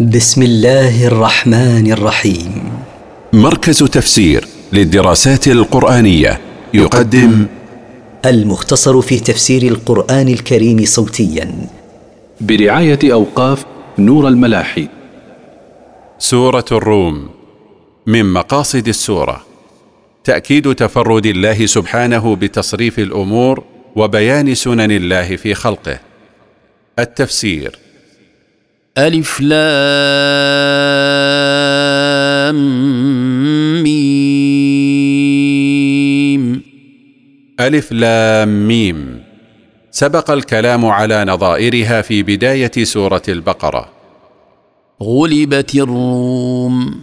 بسم الله الرحمن الرحيم. مركز تفسير للدراسات القرآنية يقدم المختصر في تفسير القرآن الكريم صوتيا. برعاية أوقاف نور الملاحي. سورة الروم من مقاصد السورة. تأكيد تفرد الله سبحانه بتصريف الأمور وبيان سنن الله في خلقه. التفسير ألف لام ميم. ألف لام ميم. سبق الكلام على نظائرها في بداية سورة البقرة. غلبت الروم.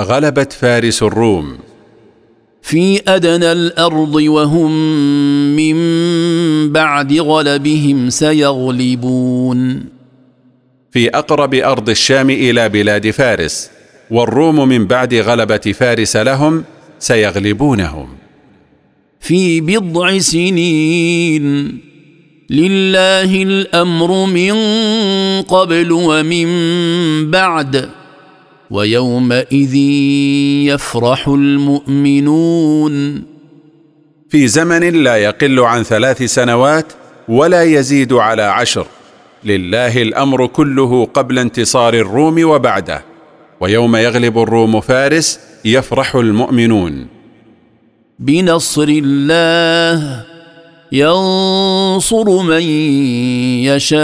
غلبت فارس الروم. في أدنى الأرض وهم من بعد غلبهم سيغلبون. في أقرب أرض الشام إلى بلاد فارس والروم من بعد غلبة فارس لهم سيغلبونهم. في بضع سنين لله الأمر من قبل ومن بعد ويومئذ يفرح المؤمنون. في زمن لا يقل عن ثلاث سنوات ولا يزيد على عشر. لله الأمر كله قبل انتصار الروم وبعده ويوم يغلب الروم فارس يفرح المؤمنون. بنصر الله ينصر من يشاء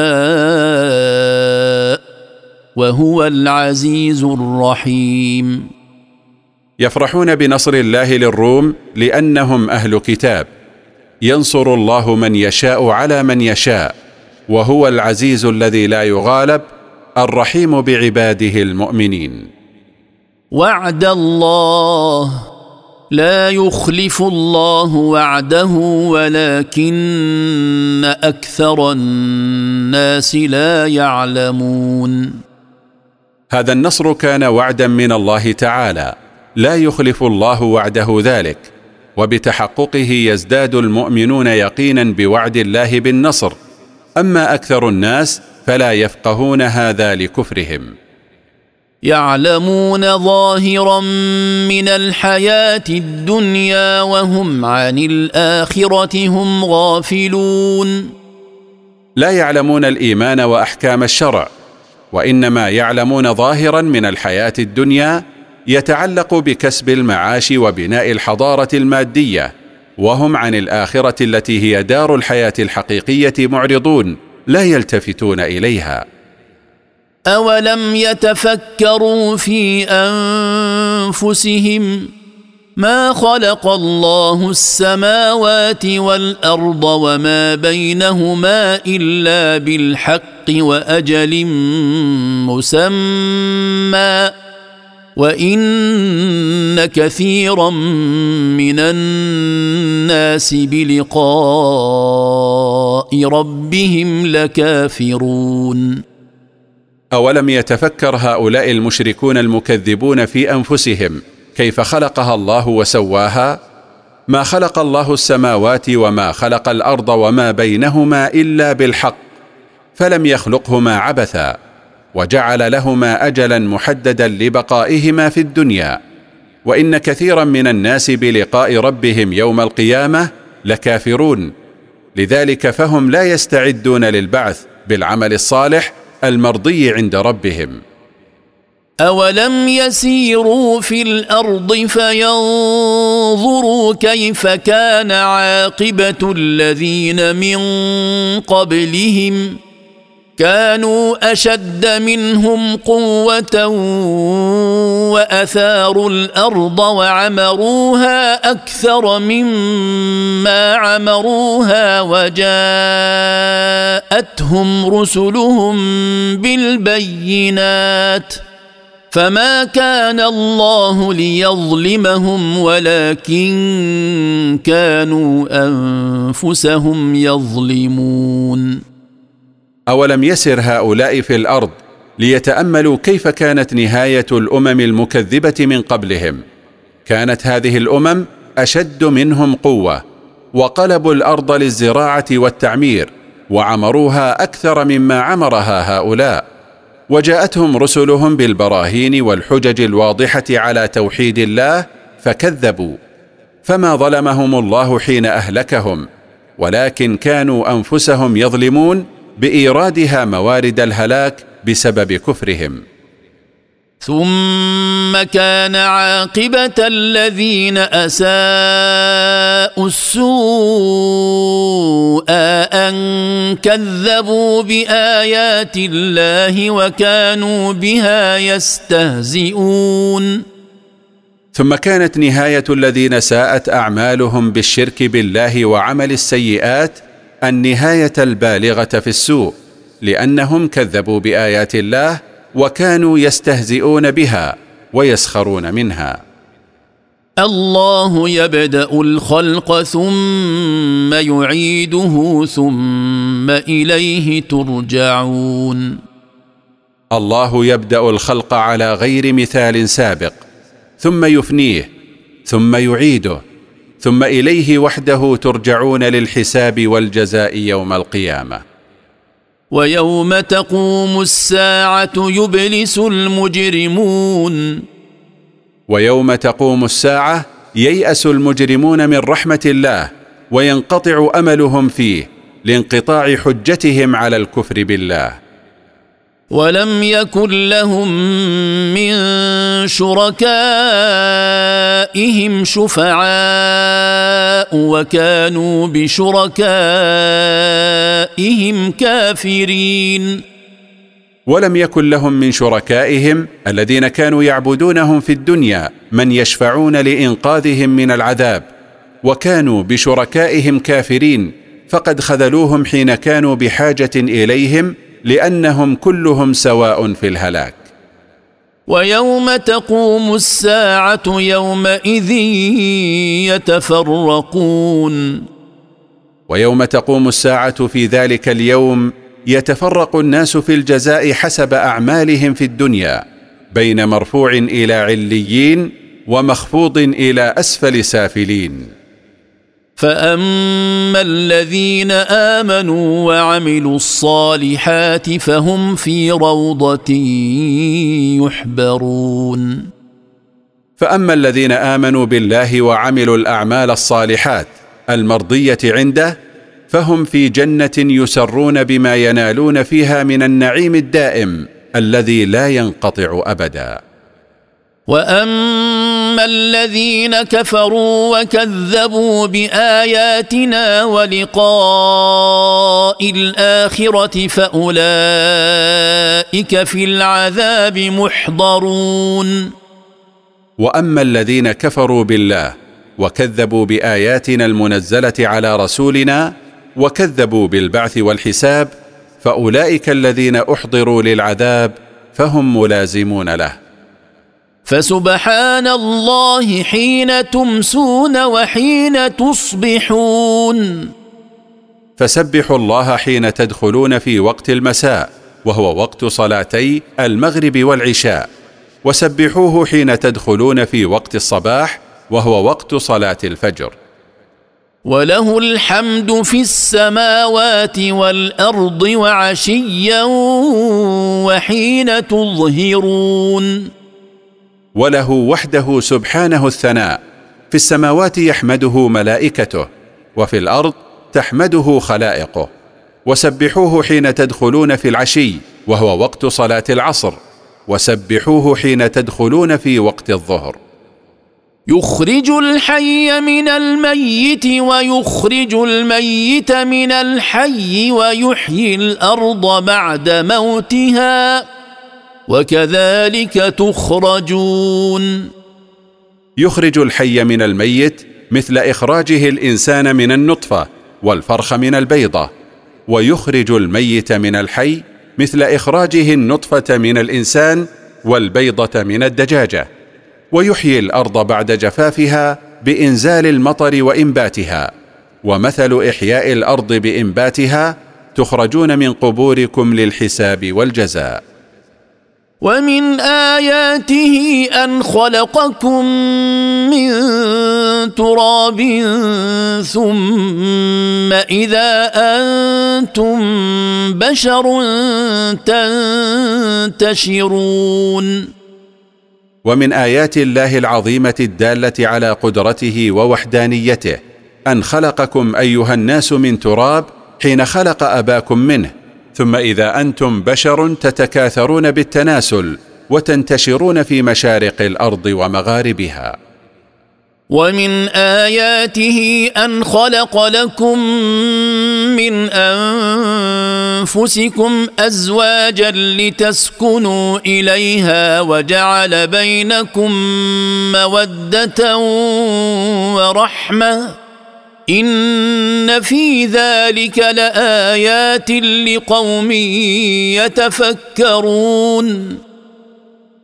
وهو العزيز الرحيم. يفرحون بنصر الله للروم لأنهم أهل كتاب. ينصر الله من يشاء على من يشاء. وهو العزيز الذي لا يغالب الرحيم بعباده المؤمنين. وعد الله لا يخلف الله وعده ولكن أكثر الناس لا يعلمون. هذا النصر كان وعدا من الله تعالى لا يخلف الله وعده ذلك وبتحققه يزداد المؤمنون يقينا بوعد الله بالنصر. أما أكثر الناس فلا يفقهون هذا لكفرهم. يعلمون ظاهرا من الحياة الدنيا وهم عن الآخرة هم غافلون. لا يعلمون الإيمان وأحكام الشرع وإنما يعلمون ظاهرا من الحياة الدنيا يتعلق بكسب المعاش وبناء الحضارة المادية وهم عن الآخرة التي هي دار الحياة الحقيقية معرضون لا يلتفتون إليها. أولم يتفكروا في أنفسهم ما خلق الله السماوات والأرض وما بينهما إلا بالحق وأجل مسمى؟ وان كثيرا من الناس بلقاء ربهم لكافرون اولم يتفكر هؤلاء المشركون المكذبون في انفسهم كيف خلقها الله وسواها؟ ما خلق الله السماوات وما خلق الأرض وما بينهما الا بالحق فلم يخلقهما عبثا وجعل لهما اجلا محددا لبقائهما في الدنيا. وإن كثيرا من الناس بلقاء ربهم يوم القيامة لكافرون. لذلك فهم لا يستعدون للبعث بالعمل الصالح المرضي عند ربهم. أولم يسيروا في الأرض فينظروا كيف كان عاقبة الذين من قبلهم؟ كانوا أشد منهم قوة وأثاروا الأرض وعمروها أكثر مما عمروها وجاءتهم رسلهم بالبينات فما كان الله ليظلمهم ولكن كانوا أنفسهم يظلمون أولم يسر هؤلاء في الأرض ليتأملوا كيف كانت نهاية الأمم المكذبة من قبلهم؟ كانت هذه الأمم أشد منهم قوة وقلبوا الأرض للزراعة والتعمير وعمروها أكثر مما عمرها هؤلاء. وجاءتهم رسلهم بالبراهين والحجج الواضحة على توحيد الله فكذبوا. فما ظلمهم الله حين أهلكهم؟ ولكن كانوا أنفسهم يظلمون بإيرادها موارد الهلاك بسبب كفرهم. ثم كان عاقبة الذين أساءوا السوء أن كذبوا بآيات الله وكانوا بها يستهزئون. ثم كانت نهاية الذين ساءت أعمالهم بالشرك بالله وعمل السيئات النهاية البالغة في السوء لأنهم كذبوا بآيات الله وكانوا يستهزئون بها ويسخرون منها. الله يبدأ الخلق ثم يعيده ثم إليه ترجعون. الله يبدأ الخلق على غير مثال سابق ثم يفنيه ثم يعيده ثم إليه وحده ترجعون للحساب والجزاء يوم القيامة. ويوم تقوم الساعة يبلس المجرمون. ويوم تقوم الساعة ييأس المجرمون من رحمة الله وينقطع أملهم فيه لانقطاع حجتهم على الكفر بالله. ولم يكن لهم من شركائهم شفعاء وكانوا بشركائهم كافرين. ولم يكن لهم من شركائهم الذين كانوا يعبدونهم في الدنيا من يشفعون لإنقاذهم من العذاب وكانوا بشركائهم كافرين فقد خذلوهم حين كانوا بحاجة إليهم لأنهم كلهم سواء في الهلاك. ويوم تقوم الساعة يومئذ يتفرقون. ويوم تقوم الساعة في ذلك اليوم يتفرق الناس في الجزاء حسب أعمالهم في الدنيا بين مرفوع إلى عليين ومخفوض إلى أسفل سافلين. فاما الذين امنوا وعملوا الصالحات فهم في روضه يحبرون فاما الذين امنوا بالله وعملوا الاعمال الصالحات المرضيه عنده فهم في جنه يسرون بما ينالون فيها من النعيم الدائم الذي لا ينقطع ابدا. واما الذين كفروا وكذبوا باياتنا ولقاء الاخره فاولئك في العذاب محضرون واما الذين كفروا بالله وكذبوا باياتنا المنزله على رسولنا وكذبوا بالبعث والحساب فاولئك الذين احضروا للعذاب فهم ملازمون له فسبحان الله حين تمسون وحين تصبحون. فسبحوا الله حين تدخلون في وقت المساء وهو وقت صلاتي المغرب والعشاء. وسبحوه حين تدخلون في وقت الصباح وهو وقت صلاة الفجر. وله الحمد في السماوات والأرض وعشيا وحين تظهرون. وله وحده سبحانه الثناء في السماوات يحمده ملائكته وفي الأرض تحمده خلائقه. وسبحوه حين تدخلون في العشي وهو وقت صلاة العصر. وسبحوه حين تدخلون في وقت الظهر. يخرج الحي من الميت ويخرج الميت من الحي ويحيي الأرض بعد موتها. وكذلك تخرجون. يخرج الحي من الميت مثل إخراجه الإنسان من النطفة والفرخ من البيضة ويخرج الميت من الحي مثل إخراجه النطفة من الإنسان والبيضة من الدجاجة ويحيي الأرض بعد جفافها بإنزال المطر وإنباتها ومثل إحياء الأرض بإنباتها تخرجون من قبوركم للحساب والجزاء. ومن اياته ان خلقكم من تراب ثم اذا أنتم بشر تنتشرون ومن ايات الله العظيمه الداله على قدرته ووحدانيته ان خلقكم ايها الناس من تراب حين خلق اباكم منه ثم إذا أنتم بشر تتكاثرون بالتناسل وتنتشرون في مشارق الأرض ومغاربها. ومن آياته أن خلق لكم من أنفسكم أزواجا لتسكنوا إليها وجعل بينكم مودة ورحمة إن في ذلك لآيات لقوم يتفكرون.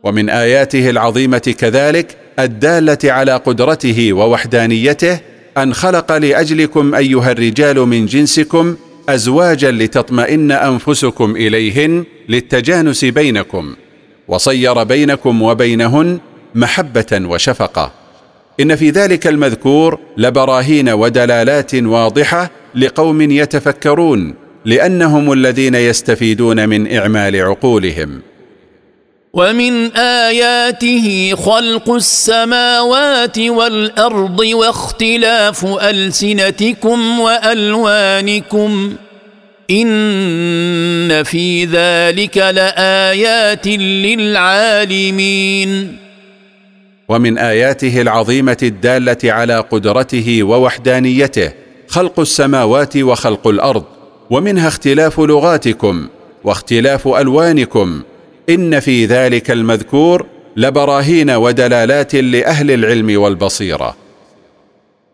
ومن آياته العظيمة كذلك الدالة على قدرته ووحدانيته أن خلق لأجلكم أيها الرجال من جنسكم أزواجا لتطمئن أنفسكم إليهن للتجانس بينكم وصير بينكم وبينهن محبة وشفقة. إن في ذلك المذكور لبراهين ودلالات واضحة لقوم يتفكرون لأنهم الذين يستفيدون من إعمال عقولهم. ومن آياته خلق السماوات والأرض واختلاف ألسنتكم وألوانكم. إن في ذلك لآيات للعالمين. ومن آياته العظيمة الدالة على قدرته ووحدانيته خلق السماوات وخلق الأرض ومنها اختلاف لغاتكم واختلاف ألوانكم. إن في ذلك المذكور لبراهين ودلالات لأهل العلم والبصيرة.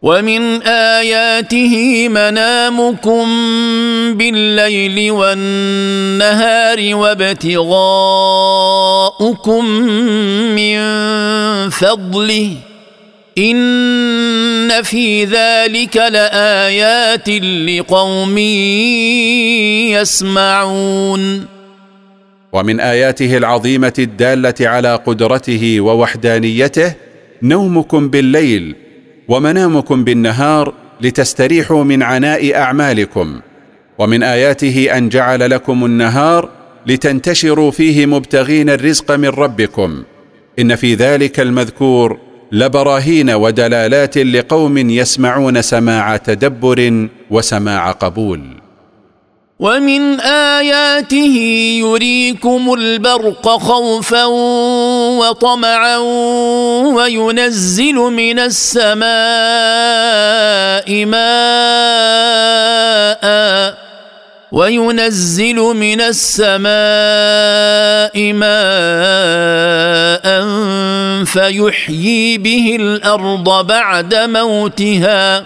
ومن آياته منامكم بالليل والنهار وابتغاؤكم من فضله. إن في ذلك لآيات لقوم يسمعون. ومن آياته العظيمة الدالة على قدرته ووحدانيته نومكم بالليل ومنامكم بالنهار لتستريحوا من عناء أعمالكم. ومن آياته أن جعل لكم النهار لتنتشروا فيه مبتغين الرزق من ربكم. إن في ذلك المذكور لبراهين ودلالات لقوم يسمعون سماع تدبر وسماع قبول. ومن آياته يريكم البرق خوفا وطمعا وينزل من السماء ماء وينزل من السماء ماء فيحيي به الأرض بعد موتها.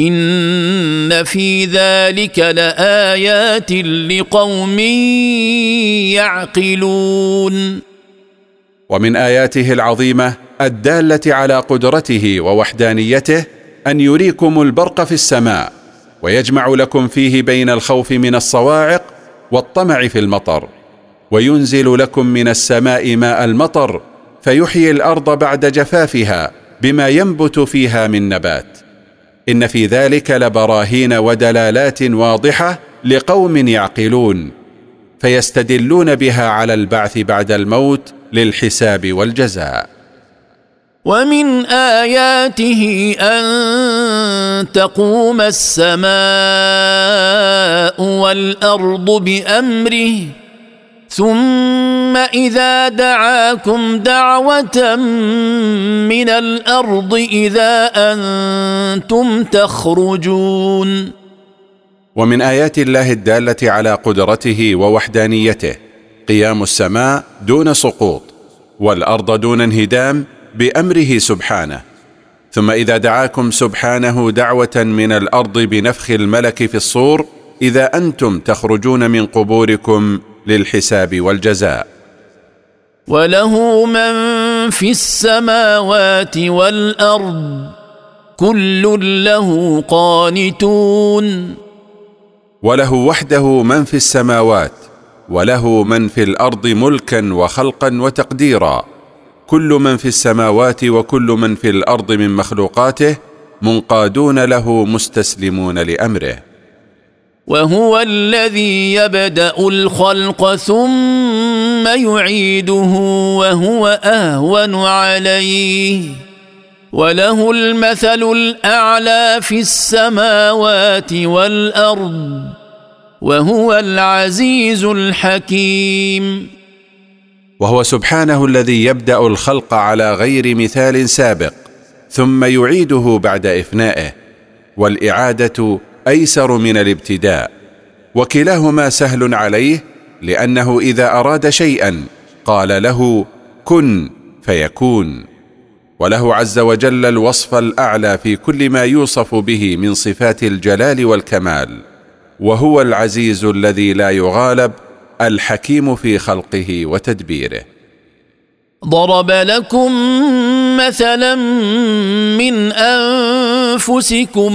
إن في ذلك لآيات لقوم يعقلون. ومن آياته العظيمة الدالة على قدرته ووحدانيته أن يريكم البرق في السماء. ويجمع لكم فيه بين الخوف من الصواعق والطمع في المطر وينزل لكم من السماء ماء المطر فيحيي الأرض بعد جفافها بما ينبت فيها من نبات. إن في ذلك لبراهين ودلالات واضحة لقوم يعقلون فيستدلون بها على البعث بعد الموت للحساب والجزاء. ومن آياته أن تقوم السماء والأرض بأمره ثم إذا دعاكم دعوة من الأرض إذا أنتم تخرجون. ومن آيات الله الدالة على قدرته ووحدانيته قيام السماء دون سقوط والأرض دون انهدام بأمره سبحانه. ثم إذا دعاكم سبحانه دعوة من الأرض بنفخ الملك في الصور إذا أنتم تخرجون من قبوركم للحساب والجزاء. وله من في السماوات والأرض كل له قانتون. وله وحده من في السماوات وله من في الأرض ملكا وخلقا وتقديرا. كل من في السماوات وكل من في الأرض من مخلوقاته منقادون له مستسلمون لأمره. وهو الذي يبدأ الخلق ثم يعيده وهو أهون عليه. وله المثل الأعلى في السماوات والأرض وهو العزيز الحكيم. وهو سبحانه الذي يبدأ الخلق على غير مثال سابق ثم يعيده بعد إفنائه والإعادة أيسر من الابتداء. وكلاهما سهل عليه لأنه إذا أراد شيئا قال له كن فيكون. وله عز وجل الوصف الأعلى في كل ما يوصف به من صفات الجلال والكمال وهو العزيز الذي لا يغالب الحكيم في خلقه وتدبيره. ضرب لكم مثلا من أنفسكم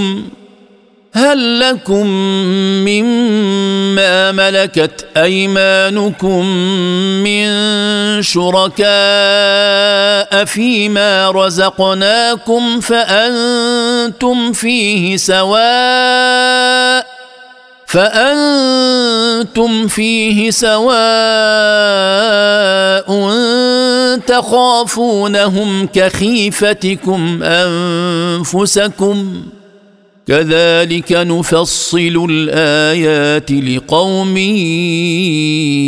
هل لكم مما ملكت أيمانكم من شركاء فيما رزقناكم فأنتم فيه سواء فأنتم فيه سواء تخافونهم كخيفتكم أنفسكم كذلك نفصل الآيات لقوم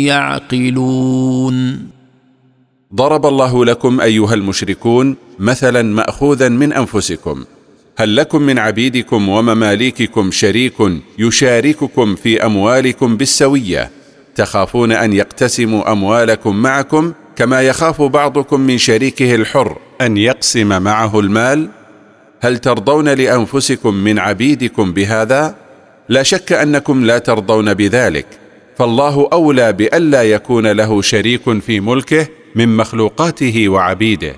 يعقلون. ضرب الله لكم أيها المشركون مثلا ماخوذا من أنفسكم. هل لكم من عبيدكم ومماليككم شريك يشارككم في أموالكم بالسوية؟ تخافون أن يقتسموا أموالكم معكم كما يخاف بعضكم من شريكه الحر أن يقسم معه المال؟ هل ترضون لأنفسكم من عبيدكم بهذا؟ لا شك أنكم لا ترضون بذلك فالله أولى بألا يكون له شريك في ملكه من مخلوقاته وعبيده.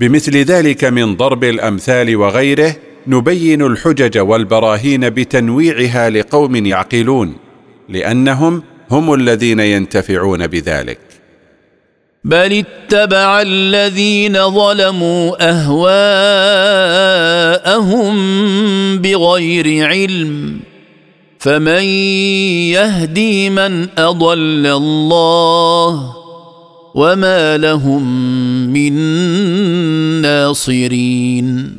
بمثل ذلك من ضرب الأمثال وغيره نبين الحجج والبراهين بتنويعها لقوم يعقلون لأنهم هم الذين ينتفعون بذلك. بل اتبع الذين ظلموا أهواءهم بغير علم فمن يهدي من أضل الله؟ وما لهم من ناصرين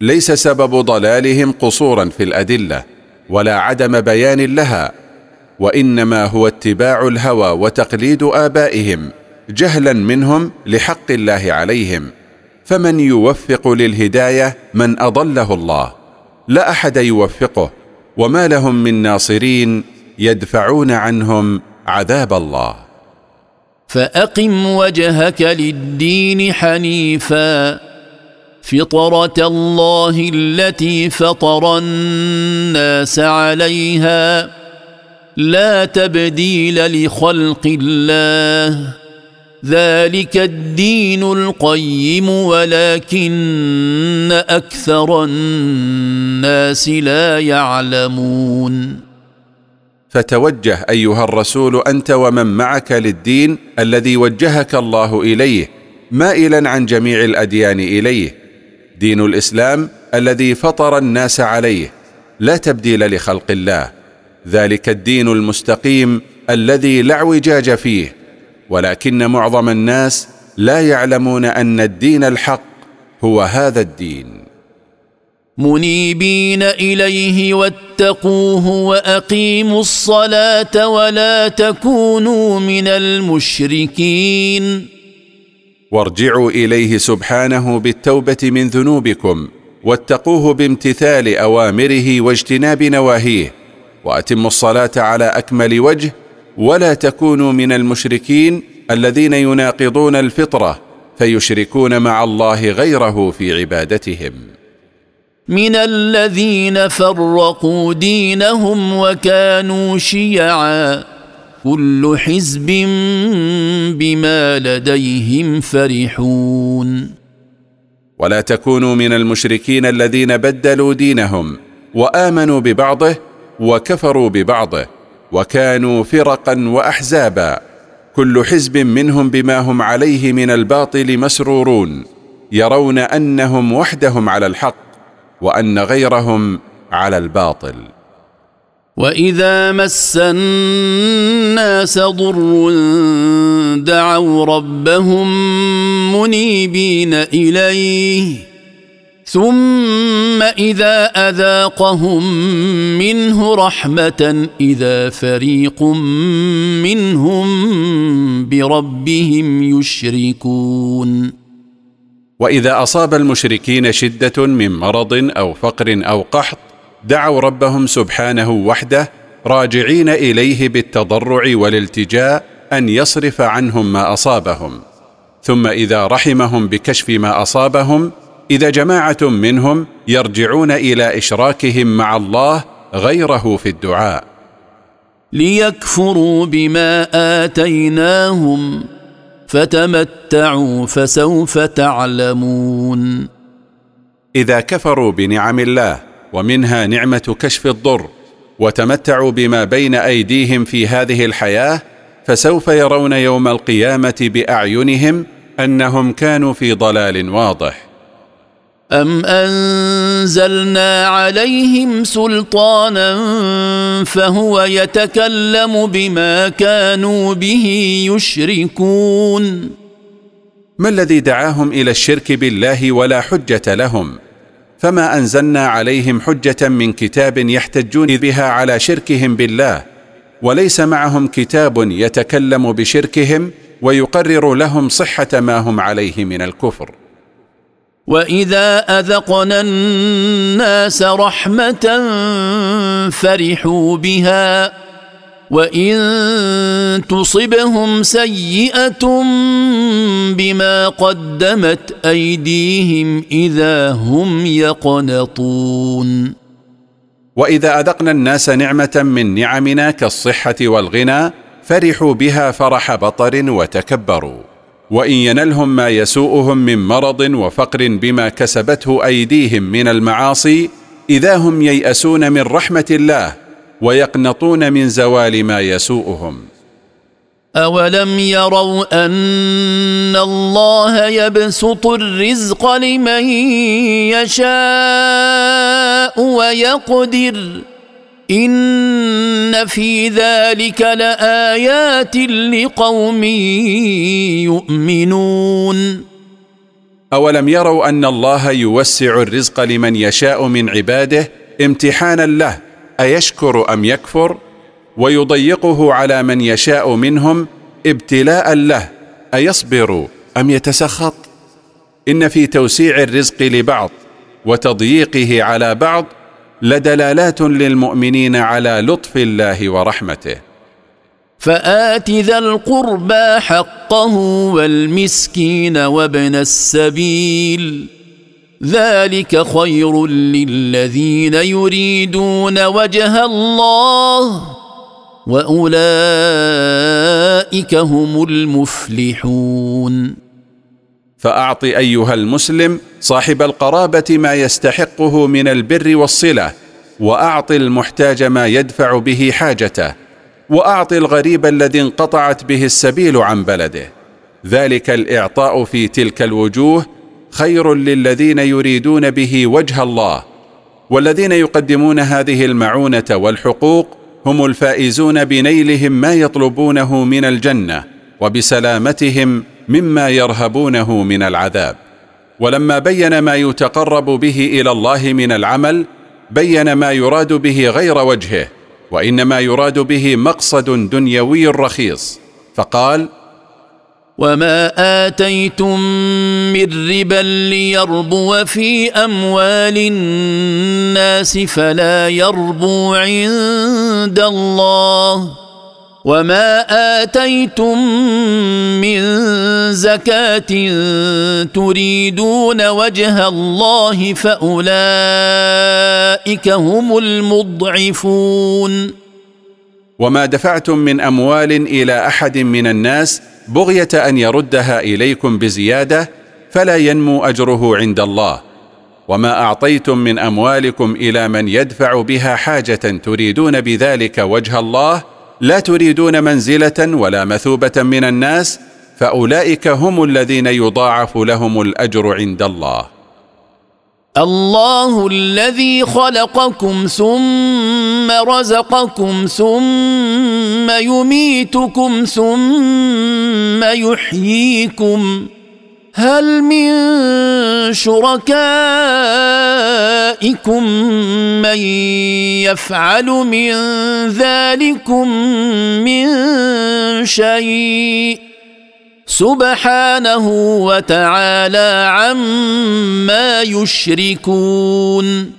ليس سبب ضلالهم قصورا في الأدلة ولا عدم بيان لها وإنما هو اتباع الهوى وتقليد آبائهم جهلا منهم لحق الله عليهم. فمن يوفق للهداية من أضله الله لا أحد يوفقه وما لهم من ناصرين يدفعون عنهم عذاب الله. فأقم وجهك للدين حنيفا. فطرة الله التي فطر الناس عليها. لا تبديل لخلق الله. ذلك الدين القيم ولكن أكثر الناس لا يعلمون. فتوجه أيها الرسول أنت ومن معك للدين الذي وجهك الله إليه مائلا عن جميع الأديان إليه. دين الإسلام الذي فطر الناس عليه لا تبديل لخلق الله. ذلك الدين المستقيم الذي لا اعوجاج فيه. ولكن معظم الناس لا يعلمون أن الدين الحق هو هذا الدين. منيبين إليه واتقوه وأقيموا الصلاة ولا تكونوا من المشركين. وارجعوا إليه سبحانه بالتوبة من ذنوبكم واتقوه بامتثال أوامره واجتناب نواهيه وأتموا الصلاة على أكمل وجه ولا تكونوا من المشركين الذين يناقضون الفطرة فيشركون مع الله غيره في عبادتهم. من الذين فرقوا دينهم وكانوا شيعا. كل حزب بما لديهم فرحون. ولا تكونوا من المشركين الذين بدلوا دينهم وآمنوا ببعضه وكفروا ببعضه وكانوا فرقا وأحزابا. كل حزب منهم بما هم عليه من الباطل مسرورون يرون أنهم وحدهم على الحق. وأن غيرهم على الباطل. وإذا مس الناس ضر دعوا ربهم منيبين إليه ثم إذا أذاقهم منه رحمة إذا فريق منهم بربهم يشركون. وإذا أصاب المشركين شدة من مرض أو فقر أو قحط دعوا ربهم سبحانه وحده راجعين إليه بالتضرع والالتجاء أن يصرف عنهم ما أصابهم. ثم إذا رحمهم بكشف ما أصابهم إذا جماعة منهم يرجعون إلى إشراكهم مع الله غيره في الدعاء. ليكفروا بما آتيناهم فتمتعوا فسوف تعلمون. إذا كفروا بنعم الله ومنها نعمة كشف الضر وتمتعوا بما بين أيديهم في هذه الحياة فسوف يرون يوم القيامة بأعينهم أنهم كانوا في ضلال واضح. أم أنزلنا عليهم سلطانا فهو يتكلم بما كانوا به يشركون ما الذي دعاهم إلى الشرك بالله ولا حجة لهم؟ فما أنزلنا عليهم حجة من كتاب يحتجون بها على شركهم بالله وليس معهم كتاب يتكلم بشركهم ويقرر لهم صحة ما هم عليه من الكفر. واذا اذقنا الناس رحمه فرحوا بها وان تصبهم سيئه بما قدمت ايديهم اذا هم يقنطون واذا اذقنا الناس نعمه من نعمنا كالصحه والغنى فرحوا بها فرح بطر وتكبروا وإن ينلهم ما يسوءهم من مرض وفقر بما كسبته أيديهم من المعاصي إذا هم ييأسون من رحمة الله ويقنطون من زوال ما يسوءهم. أولم يروا أن الله يبسط الرزق لمن يشاء ويقدر؟ إن في ذلك لآيات لقوم يؤمنون. أولم يروا أن الله يوسع الرزق لمن يشاء من عباده امتحانا له أيشكر أم يكفر؟ ويضيقه على من يشاء منهم ابتلاء له أيصبر أم يتسخط؟ إن في توسيع الرزق لبعض وتضييقه على بعض لدلالات للمؤمنين على لطف الله ورحمته. فآت ذا القربى حقه والمسكين وابن السبيل. ذلك خير للذين يريدون وجه الله وأولئك هم المفلحون. فاعط أيها المسلم صاحب القرابة ما يستحقه من البر والصلة واعط المحتاج ما يدفع به حاجته واعط الغريب الذي انقطعت به السبيل عن بلده. ذلك الإعطاء في تلك الوجوه خير للذين يريدون به وجه الله والذين يقدمون هذه المعونة والحقوق هم الفائزون بنيلهم ما يطلبونه من الجنة. وبسلامتهم مما يرهبونه من العذاب. ولما بين ما يتقرب به إلى الله من العمل بين ما يراد به غير وجهه وإنما يراد به مقصد دنيوي رخيص. فقال وما اتيتم من ربا ليربو في اموال الناس فلا يربو عند الله وما اتيتم من زكاه تريدون وجه الله فاولئك هم المضعفون وما دفعتم من اموال إلى احد من الناس بغيه ان يردها اليكم بزياده فلا ينمو اجره عند الله. وما اعطيتم من اموالكم إلى من يدفع بها حاجة تريدون بذلك وجه الله لا تريدون منزلة ولا مثوبة من الناس فأولئك هم الذين يضاعف لهم الأجر عند الله. الله الذي خلقكم ثم رزقكم ثم يميتكم ثم يحييكم. هل من شركائكم من يفعل من ذلكم من شيء؟ سبحانه وتعالى عما يشركون.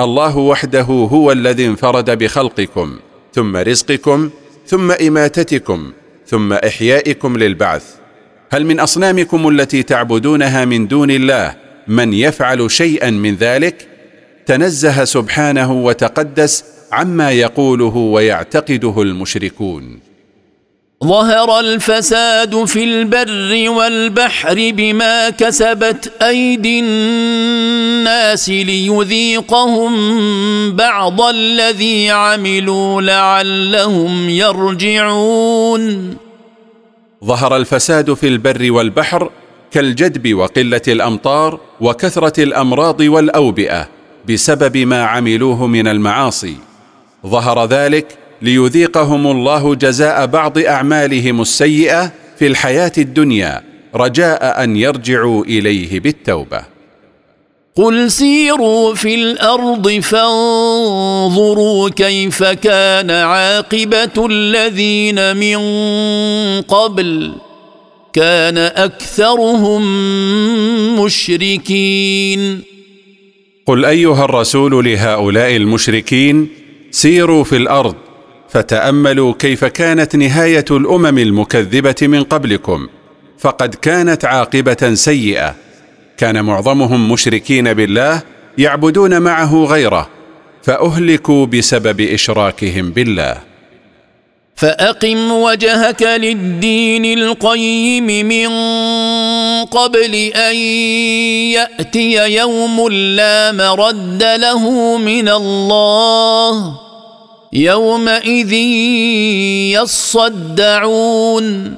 الله وحده هو الذي انفرد بخلقكم ثم رزقكم ثم إماتتكم ثم إحيائكم للبعث. هل من أصنامكم التي تعبدونها من دون الله من يفعل شيئا من ذلك؟ تنزه سبحانه وتقدس عما يقوله ويعتقده المشركون. ظهر الفساد في البر والبحر بما كسبت أيدي الناس ليذيقهم بعض الذي عملوا لعلهم يرجعون. ظهر الفساد في البر والبحر كالجدب وقلة الأمطار وكثرة الأمراض والأوبئة بسبب ما عملوه من المعاصي. ظهر ذلك ليذيقهم الله جزاء بعض أعمالهم السيئة في الحياة الدنيا رجاء أن يرجعوا إليه بالتوبة. قل سيروا في الأرض فانظروا كيف كان عاقبه الذين من قبل كان اكثرهم مشركين. قل ايها الرسول لهؤلاء المشركين سيروا في الأرض فتاملوا كيف كانت نهايه الامم المكذبه من قبلكم فقد كانت عاقبه سيئه. كان معظمهم مشركين بالله يعبدون معه غيره فأهلكوا بسبب إشراكهم بالله. فأقم وجهك للدين القيم من قبل أن يأتي يوم لا مرد له من الله. يومئذ يصدعون.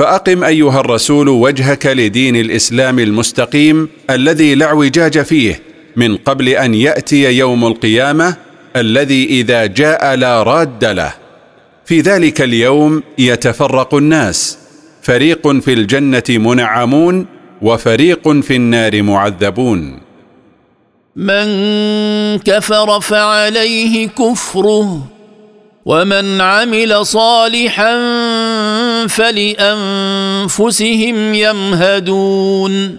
فأقم أيها الرسول وجهك لدين الإسلام المستقيم الذي لا اعوجاج فيه من قبل أن يأتي يوم القيامة الذي إذا جاء لا راد له. في ذلك اليوم يتفرق الناس. فريق في الجنة منعمون وفريق في النار معذبون. من كفر فعليه كفره ومن عمل صالحا فلأنفسهم يمهدون.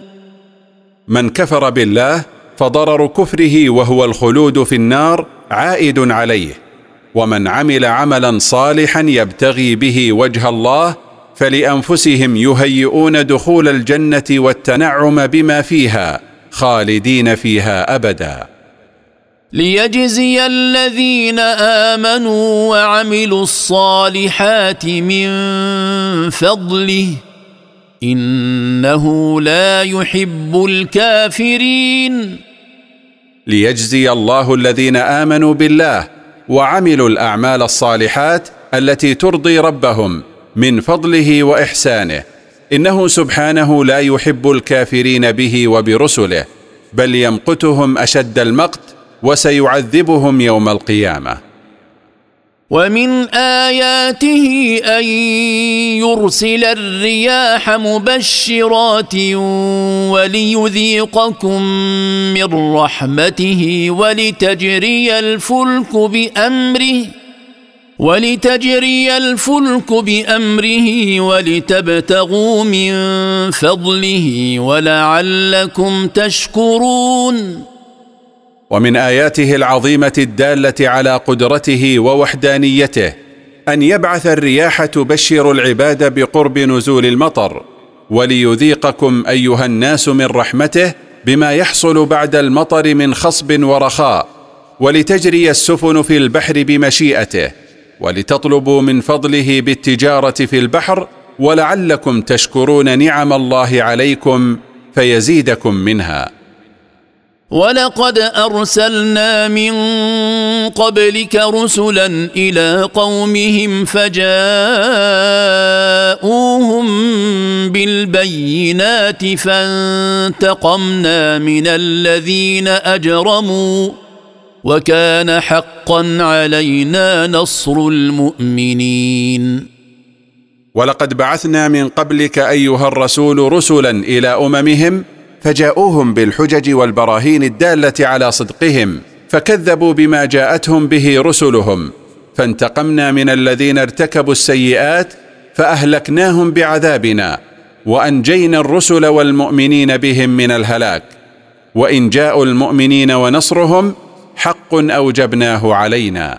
من كفر بالله فضرر كفره وهو الخلود في النار عائد عليه. ومن عمل عملا صالحا يبتغي به وجه الله فلأنفسهم يهيئون دخول الجنة والتنعم بما فيها خالدين فيها ابدا. ليجزي الذين آمنوا وعملوا الصالحات من فضله. إنه لا يحب الكافرين. ليجزي الله الذين آمنوا بالله وعملوا الأعمال الصالحات التي ترضي ربهم من فضله وإحسانه. إنه سبحانه لا يحب الكافرين به وبرسله بل يمقتهم أشد المقت وسيعذبهم يوم القيامة. ومن آياته أن يرسل الرياح مبشرات وليذيقكم من رحمته ولتجري الفلك بأمره ولتجري الفلك بأمره ولتبتغوا من فضله ولعلكم تشكرون. ومن آياته العظيمة الدالة على قدرته ووحدانيته أن يبعث الرياح تبشر العباد بقرب نزول المطر وليذيقكم أيها الناس من رحمته بما يحصل بعد المطر من خصب ورخاء ولتجري السفن في البحر بمشيئته ولتطلبوا من فضله بالتجارة في البحر ولعلكم تشكرون نعم الله عليكم فيزيدكم منها. ولقد أرسلنا من قبلك رسلا إلى قومهم فجاءوهم بالبينات فانتقمنا من الذين أجرموا وكان حقا علينا نصر المؤمنين. ولقد بعثنا من قبلك أيها الرسول رسلا إلى أممهم فجاءوهم بالحجج والبراهين الدالة على صدقهم فكذبوا بما جاءتهم به رسلهم فانتقمنا من الذين ارتكبوا السيئات فأهلكناهم بعذابنا وأنجينا الرسل والمؤمنين بهم من الهلاك وإن جاءوا المؤمنين ونصرهم حق أوجبناه علينا.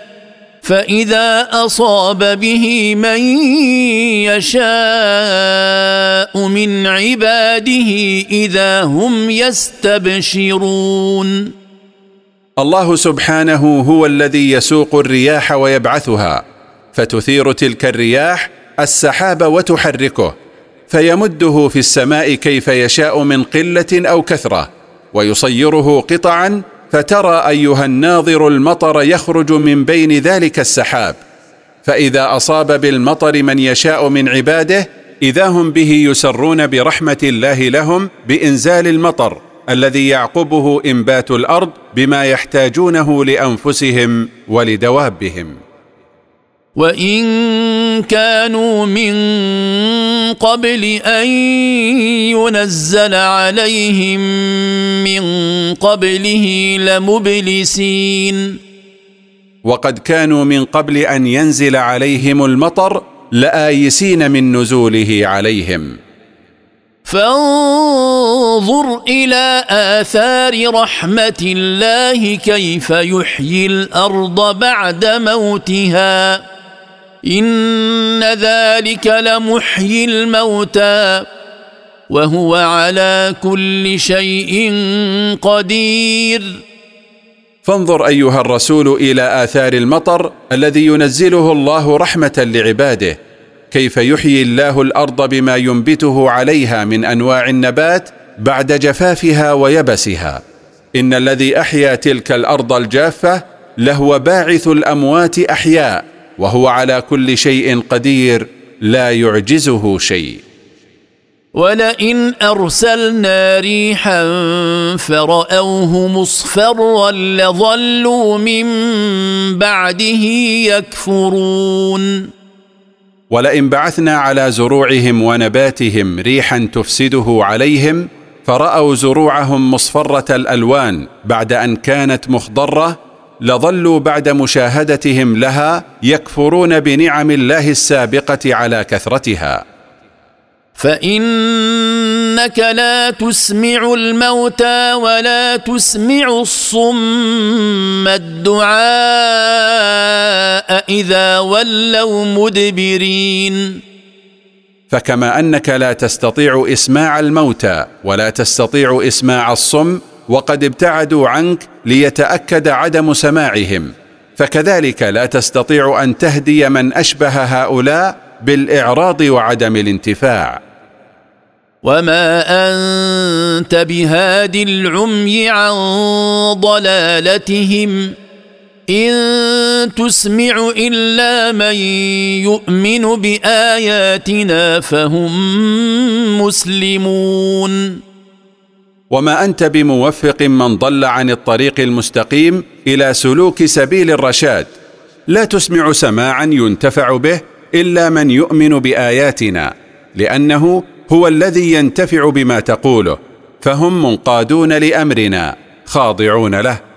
فإذا أصاب به من يشاء من عباده إذا هم يستبشرون. الله سبحانه هو الذي يسوق الرياح ويبعثها فتثير تلك الرياح السحاب وتحركه فيمده في السماء كيف يشاء من قلة أو كثرة ويصيره قطعا فترى أيها الناظر المطر يخرج من بين ذلك السحاب فإذا أصاب بالمطر من يشاء من عباده إذا هم به يسرون برحمة الله لهم بإنزال المطر الذي يعقبه إنبات الأرض بما يحتاجونه لأنفسهم ولدوابهم. وإن كانوا من قبل أن ينزل عليهم من قبله لمبلسين. وقد كانوا من قبل أن ينزل عليهم المطر لآيسين من نزوله عليهم. فانظر إلى آثار رحمة الله كيف يحيي الأرض بعد موتها. إن ذلك لمحيي الموتى وهو على كل شيء قدير. فانظر أيها الرسول إلى آثار المطر الذي ينزله الله رحمة لعباده. كيف يحيي الله الأرض بما ينبته عليها من أنواع النبات بعد جفافها ويبسها. إن الذي أحيا تلك الأرض الجافة لهو باعث الأموات أحياء. وهو على كل شيء قدير لا يعجزه شيء. ولئن ارسلنا ريحا فراوه مصفرا لظلوا من بعده يكفرون. ولئن بعثنا على زروعهم ونباتهم ريحا تفسده عليهم فراوا زروعهم مصفره الالوان بعد ان كانت مخضره لظلوا بعد مشاهدتهم لها يكفرون بنعم الله السابقة على كثرتها. فإنك لا تسمع الموتى ولا تسمع الصم الدعاء إذا ولوا مدبرين. فكما أنك لا تستطيع إسماع الموتى ولا تستطيع إسماع الصم وقد ابتعدوا عنك ليتأكد عدم سماعهم. فكذلك لا تستطيع أن تهدي من أشبه هؤلاء بالإعراض وعدم الانتفاع. وما انت بهاد العمي عن ضلالتهم ان تسمع الا من يؤمن باياتنا فهم مسلمون وما أنت بموفق من ضل عن الطريق المستقيم إلى سلوك سبيل الرشاد. لا تسمع سماعا ينتفع به إلا من يؤمن بآياتنا لأنه هو الذي ينتفع بما تقوله فهم منقادون لأمرنا خاضعون له.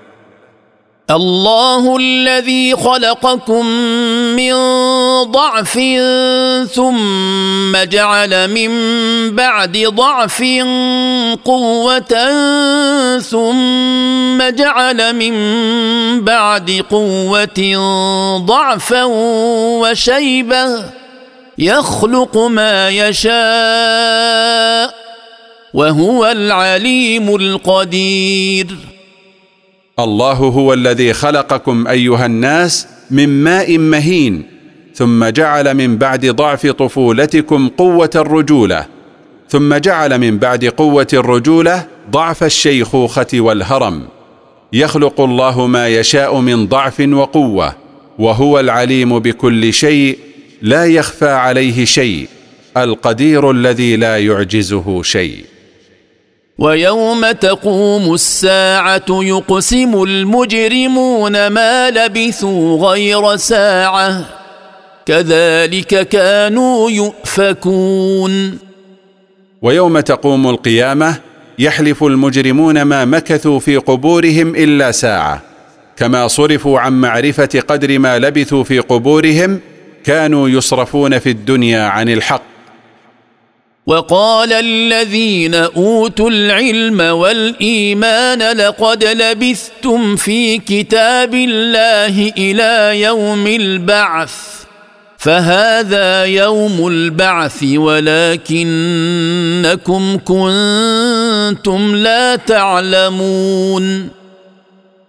الله الذي خلقكم من ضعف ثم جعل من بعد ضعف قوة ثم جعل من بعد قوة ضعفا وشيبة يخلق ما يشاء وهو العليم القدير. الله هو الذي خلقكم أيها الناس من ماء مهين ثم جعل من بعد ضعف طفولتكم قوة الرجولة ثم جعل من بعد قوة الرجولة ضعف الشيخوخة والهرم. يخلق الله ما يشاء من ضعف وقوة وهو العليم بكل شيء لا يخفى عليه شيء القدير الذي لا يعجزه شيء. ويوم تقوم الساعة يقسم المجرمون ما لبثوا غير ساعة. كذلك كانوا يؤفكون. ويوم تقوم القيامة يحلف المجرمون ما مكثوا في قبورهم إلا ساعة. كما صرفوا عن معرفة قدر ما لبثوا في قبورهم كانوا يصرفون في الدنيا عن الحق. وقال الذين أوتوا العلم والإيمان لقد لبثتم في كتاب الله إلى يوم البعث فهذا يوم البعث ولكنكم كنتم لا تعلمون.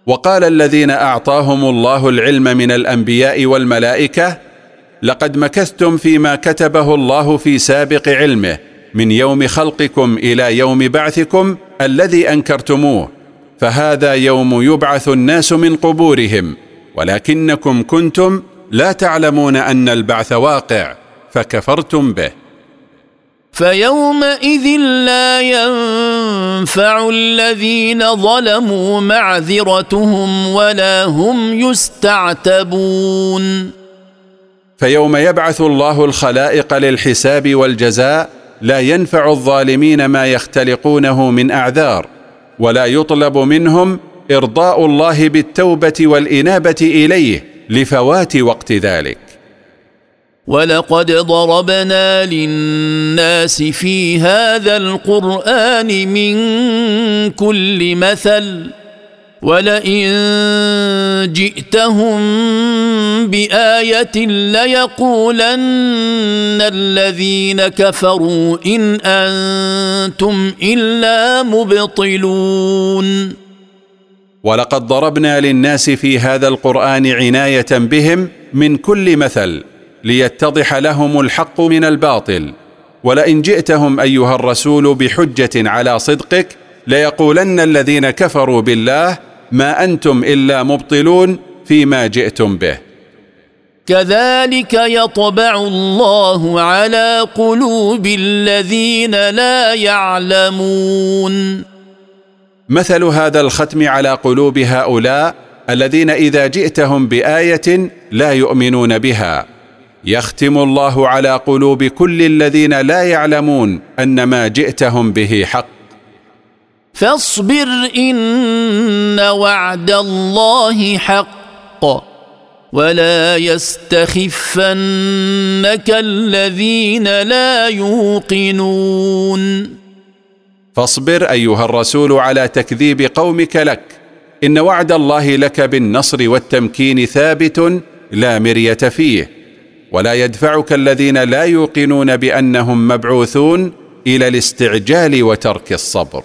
وقال الذين أعطاهم الله العلم من الأنبياء والملائكة لقد مكثتم فيما كتبه الله في سابق علمه من يوم خلقكم إلى يوم بعثكم الذي أنكرتموه فهذا يوم يبعث الناس من قبورهم ولكنكم كنتم لا تعلمون أن البعث واقع فكفرتم به. فيومئذ لا ينفع الذين ظلموا معذرتهم ولا هم يستعتبون. فيوم يبعث الله الخلائق للحساب والجزاء لا ينفع الظالمين ما يختلقونه من أعذار ولا يطلب منهم إرضاء الله بالتوبة والإنابة إليه لفوات وقت ذلك. ولقد ضربنا للناس في هذا القرآن من كل مثل ولئن جئتهم بايه ليقولن الذين كفروا ان أنتم الا مبطلون ولقد ضربنا للناس في هذا القران عنايه بهم من كل مثل ليتضح لهم الحق من الباطل. ولئن جئتهم ايها الرسول بحجه على صدقك ليقولن الذين كفروا بالله ما أنتم إلا مبطلون فيما جئتم به. كذلك يطبع الله على قلوب الذين لا يعلمون. مثل هذا الختم على قلوب هؤلاء الذين إذا جئتهم بآية لا يؤمنون بها. يختم الله على قلوب كل الذين لا يعلمون أن ما جئتهم به حق. فاصبر إن وعد الله حق ولا يستخفنك الذين لا يوقنون. فاصبر أيها الرسول على تكذيب قومك لك إن وعد الله لك بالنصر والتمكين ثابت لا مرية فيه ولا يدفعك الذين لا يوقنون بأنهم مبعوثون إلى الاستعجال وترك الصبر.